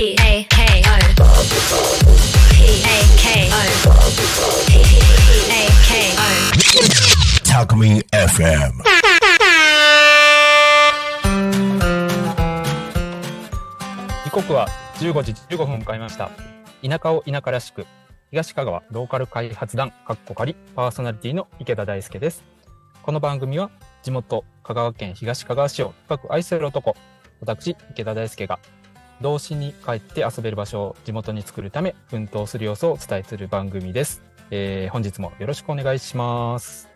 P A K O P A K O P A K O Talkme FM. 時刻は15時15分を迎えました。田舎を田舎らしく、東香川ローカル開発団かっこ仮パーソナリティの池田大輔です。この番組は地元香川県東香川市を深く愛する男、私池田大輔が童心に帰って遊べる場所を地元に作るため奮闘する様子をお伝えする番組です。えー本日もよろしくお願いします。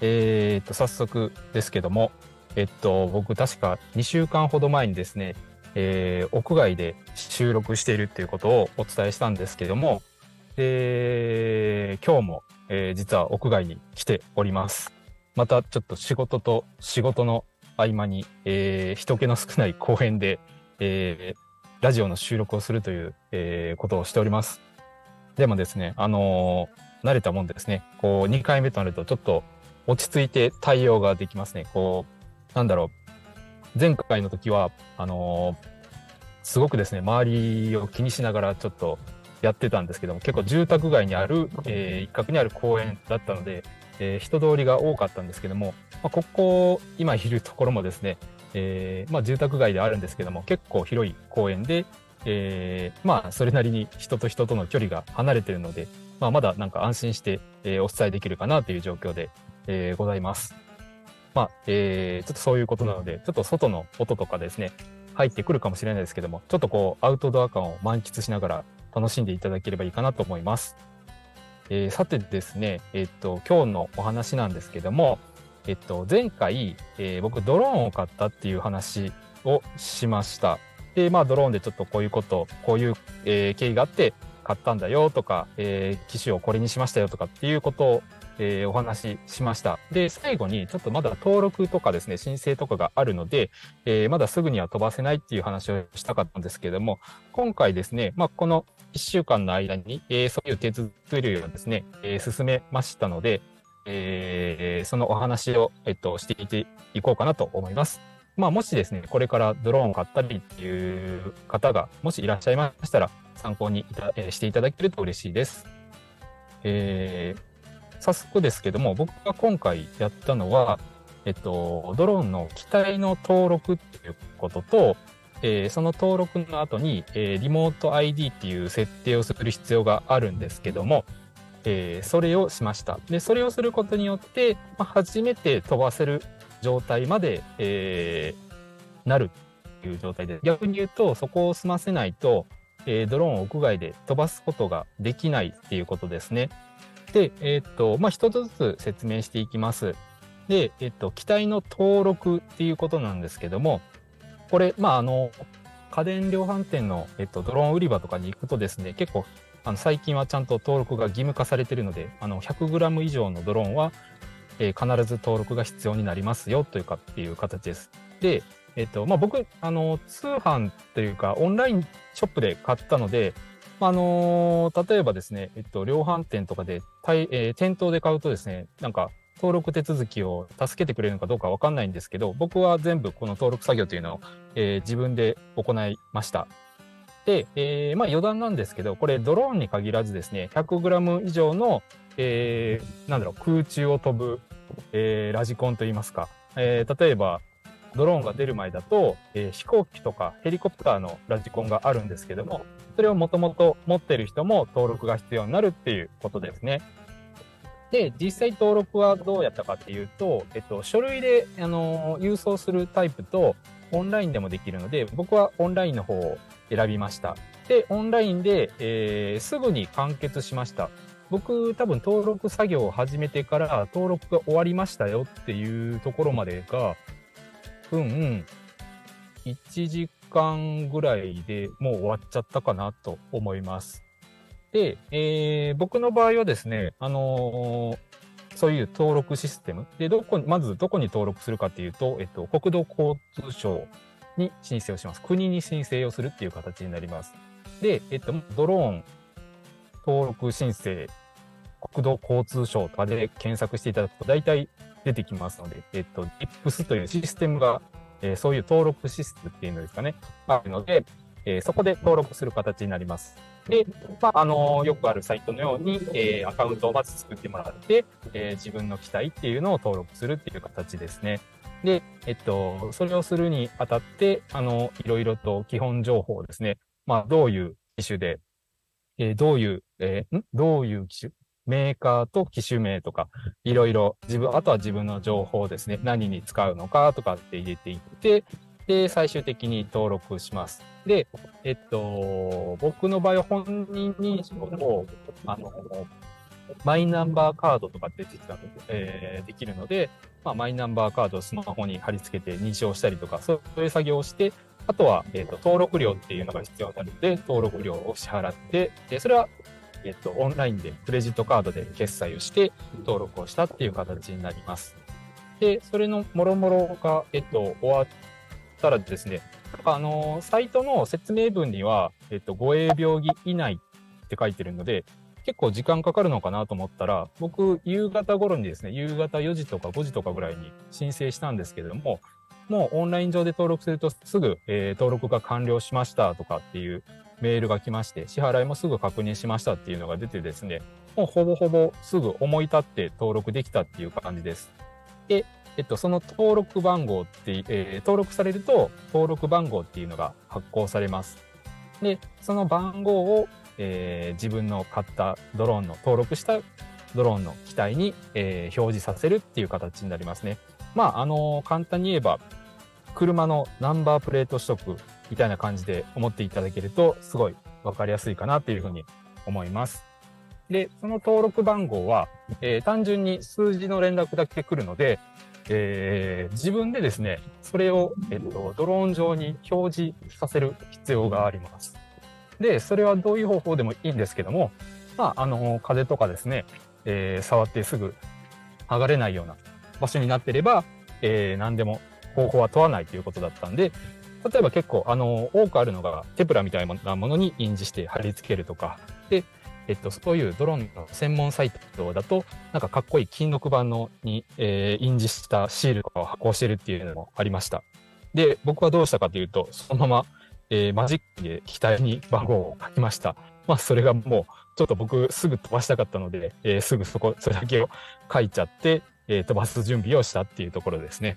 えー、と、早速ですけども、えっと、僕確か2週間ほど前にですね、えー屋外で収録しているっていうことをお伝えしたんですけども、で、今日も、えー実は屋外に来ております。またちょっと仕事と仕事の合間に、えー人気の少ない公園で、えーラジオの収録をするという、えーことをしております。でもですね、あのー慣れたもんでですね、こう2回目となるとちょっと落ち着いて対応ができますね。こう、なんだろう、前回の時は、あのーすごくですね、周りを気にしながらちょっとやってたんですけども、結構住宅街にある、えー一角にある公園だったので、えー人通りが多かったんですけども、まあ、ここ、今いるところもですね、えーまあ、住宅街であるんですけども、結構広い公園で、えーまあ、それなりに人と人との距離が離れてるので、まあ、まだなんか安心して、えーお伝えできるかなという状況で、えございます。まあ、えーちょっとそういうことなので、ちょっと外の音とかですね、入ってくるかもしれないですけども、ちょっとこう、アウトドア感を満喫しながら楽しんでいただければいいかなと思います。えーさてですね、えっと、今日のお話なんですけども、えっと、前回、えー僕、ドローンを買ったっていう話をしました。で、まあ、ドローンでちょっとこういうこと、こういう、えー経緯があって買ったんだよとか、えー機種をこれにしましたよとかっていうことを、えーお話ししました。で、最後にちょっとまだ登録とかですね、申請とかがあるので、えーまだすぐには飛ばせないっていう話をしたかったんですけれども、今回ですね、まあ、この1週間の間に、えーそういう手続きをですね、えー進めましたので、えーそのお話を、えっと、していていこうかなと思います。まあ、もしですね、これからドローンを買ったりっていう方が、もしいらっしゃいましたら、参考にいた、えーしていただけると嬉しいです。えー早速ですけども、僕が今回やったのは、えっと、ドローンの機体の登録っていうことと、えーその登録の後に、えーリモート ID っていう設定をする必要があるんですけども、えーそれをしました。で、それをすることによって、まあ、初めて飛ばせる状態まで、えーなるっていう状態で、逆に言うと、そこを済ませないと、えードローンを屋外で飛ばすことができないっていうことですね。で、えーっと、まあ、一つずつ説明していきます。で、えっと、機体の登録っていうことなんですけども、これ、まあ、あの、家電量販店の、えっと、ドローン売り場とかに行くとですね、結構、あの、最近はちゃんと登録が義務化されているので、あの、100g 以上のドローンは、えー必ず登録が必要になりますよというかっていう形です。で、えっと、まあ、僕、あの、通販というか、オンラインショップで買ったので、ああの例えばですね、えっと、量販店とかで、えー店頭で買うとですね、なんか、登録手続きを助けてくれるのかどうかわかんないんですけど、僕は全部この登録作業というのを、えー自分で行いました。で、えーまあ余談なんですけど、これドローンに限らずですね、100g 以上の、えーなんだろう、空中を飛ぶ、えーラジコンといいますか、えー例えば、ドローンが出る前だと、えー飛行機とかヘリコプターのラジコンがあるんですけども、それをもともと持ってる人も登録が必要になるっていうことですね。で、実際登録はどうやったかっていうと、えっと、書類で、あの郵送するタイプと、オンラインでもできるので、僕はオンラインの方を選びました。で、オンラインで、えーすぐに完結しました。僕、多分登録作業を始めてから登録が終わりましたよっていうところまでが、うん、1時間ぐらいでもう終わっちゃったかなと思います。で、えー僕の場合はですね、あのーそういう登録システムで、どこ、まずどこに登録するかっていうと、えっと、国土交通省に申請をします。国に申請をするっていう形になります。で、えっと、ドローン登録申請、国土交通省とかで検索していただくと大体出てきますので、えっと、DIPS というシステムが、えーそういう登録システムっていうのですかね、あるので、えーそこで登録する形になります。で、まあ、あのよくあるサイトのように、えーアカウントをまず作ってもらって、えー自分の機体っていうのを登録するっていう形ですね。で、えっと、それをするにあたって、あの、いろいろと基本情報ですね、まあ、どういう機種で、えどういう、えん？どういう機種？メーカーと機種名とか、いろいろ自分、あとは自分の情報ですね、何に使うのかとかって入れていって、で、最終的に登録します。で、えっと、僕の場合は本人認証と、あの、マイナンバーカードとかってできたので、えーできるので、まあ、マイナンバーカードをスマホに貼り付けて認証したりとか、そういう作業をして、あとは、えっと登録料っていうのが必要になるので、登録料を支払って、でそれは、えっとオンラインでクレジットカードで決済をして登録をしたっていう形になります。で、それのもろもろが、えっと、終わったらですね、あのサイトの説明文には、えっと、5営業日以内って書いてるので、結構時間かかるのかなと思ったら、僕、夕方頃にですね、夕方4時とか5時とかぐらいに申請したんですけれども、もうオンライン上で登録するとすぐ、えー登録が完了しましたとかっていうメールが来まして、支払いもすぐ確認しましたっていうのが出てですね、もうほぼほぼすぐ思い立って登録できたっていう感じです。で、えっと、その登録番号って、えー登録されると、登録番号っていうのが発行されます。で、その番号を、えー自分の買ったドローンの、登録したドローンの機体に、えー表示させるっていう形になりますね。まあ、あの簡単に言えば、車のナンバープレート取得みたいな感じで思っていただけると、すごいわかりやすいかなっていうふうに思います。で、その登録番号は、えー単純に数字の連絡だけ来るので、えー自分でですね、それを、えっと、ドローン上に表示させる必要があります。で、それはどういう方法でもいいんですけども、まあ、あの、風とかですね、えー触ってすぐ剥がれないような場所になってれば、えー何でも方法は問わないということだったんで、例えば結構、あの、多くあるのが、テプラみたいなものに印字して貼り付けるとか、で、えっと、そういうドローンの専門サイトだと、なんかかっこいい金属板のに、えー印字したシールとかを発行してるっていうのもありました。で、僕はどうしたかというと、そのまま、えーマジックで機体に番号を書きました。まあ、それがもう、ちょっと僕すぐ飛ばしたかったので、えーすぐそこ、それだけを書いちゃって、えー飛ばす準備をしたっていうところですね。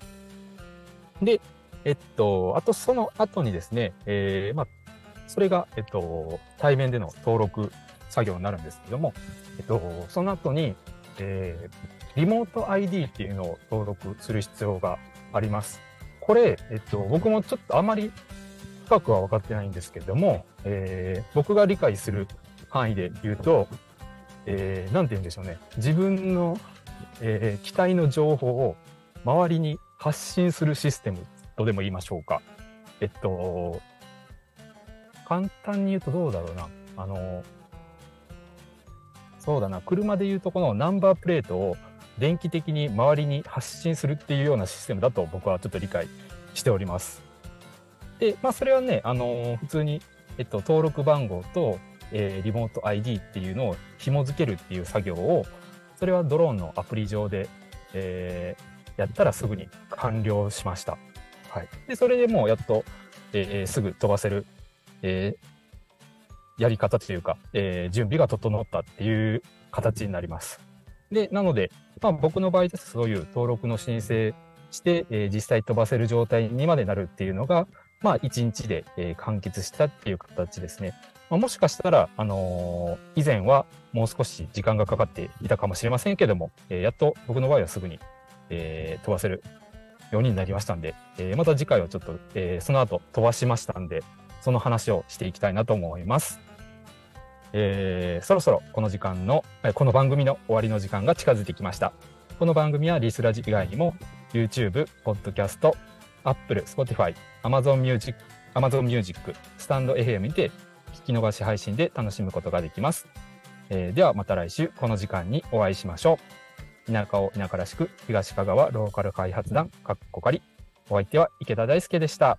で、えっと、あとその後にですね、えーまあ、それが、えっと、対面での登録作業になるんですけども、えっと、その後に、えーリモート ID っていうのを登録する必要があります。これ、えっと、僕もちょっとあまり深くは分かってないんですけれども、えー僕が理解する範囲で言うと、えーなんて言うんでしょうね。自分の、えー機体の情報を周りに発信するシステムとでも言いましょうか。えっと、簡単に言うとどうだろうな。あの、そうだな。車で言うとこのナンバープレートを電気的に周りに発信するっていうようなシステムだと僕はちょっと理解しております。で、まあそれはね、あの普通に、えっと、登録番号と、えーリモート ID っていうのを紐付けるっていう作業を、それはドローンのアプリ上で、えーやったらすぐに完了しました。はい。で、それでもうやっと、えーすぐ飛ばせる、えーやり方というか、えー準備が整ったっていう形になります。で、なので、まあ僕の場合ですそういう登録の申請して、えー実際飛ばせる状態にまでなるっていうのが、まあ1日で、えー完結したっていう形ですね。まあ、もしかしたら、あのー以前はもう少し時間がかかっていたかもしれませんけども、えーやっと僕の場合はすぐに、えー飛ばせるようになりましたんで、えーまた次回はちょっと、えーその後飛ばしましたんで、その話をしていきたいなと思います。えーそろそろこの時間の、この番組の終わりの時間が近づいてきました。この番組はリスラジ以外にも YouTube、Podcast、Apple、Spotify、Amazon Music、Amazon Music、スタンド FM にて聞き逃し配信で楽しむことができます。えーではまた来週この時間にお会いしましょう。田舎を田舎らしく東香川ローカル開発団かっこかり。お相手は池田大輔でした。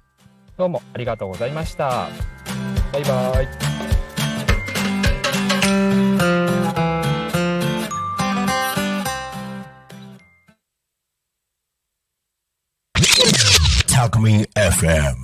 どうもありがとうございました。バイバイ。Talk Me FM.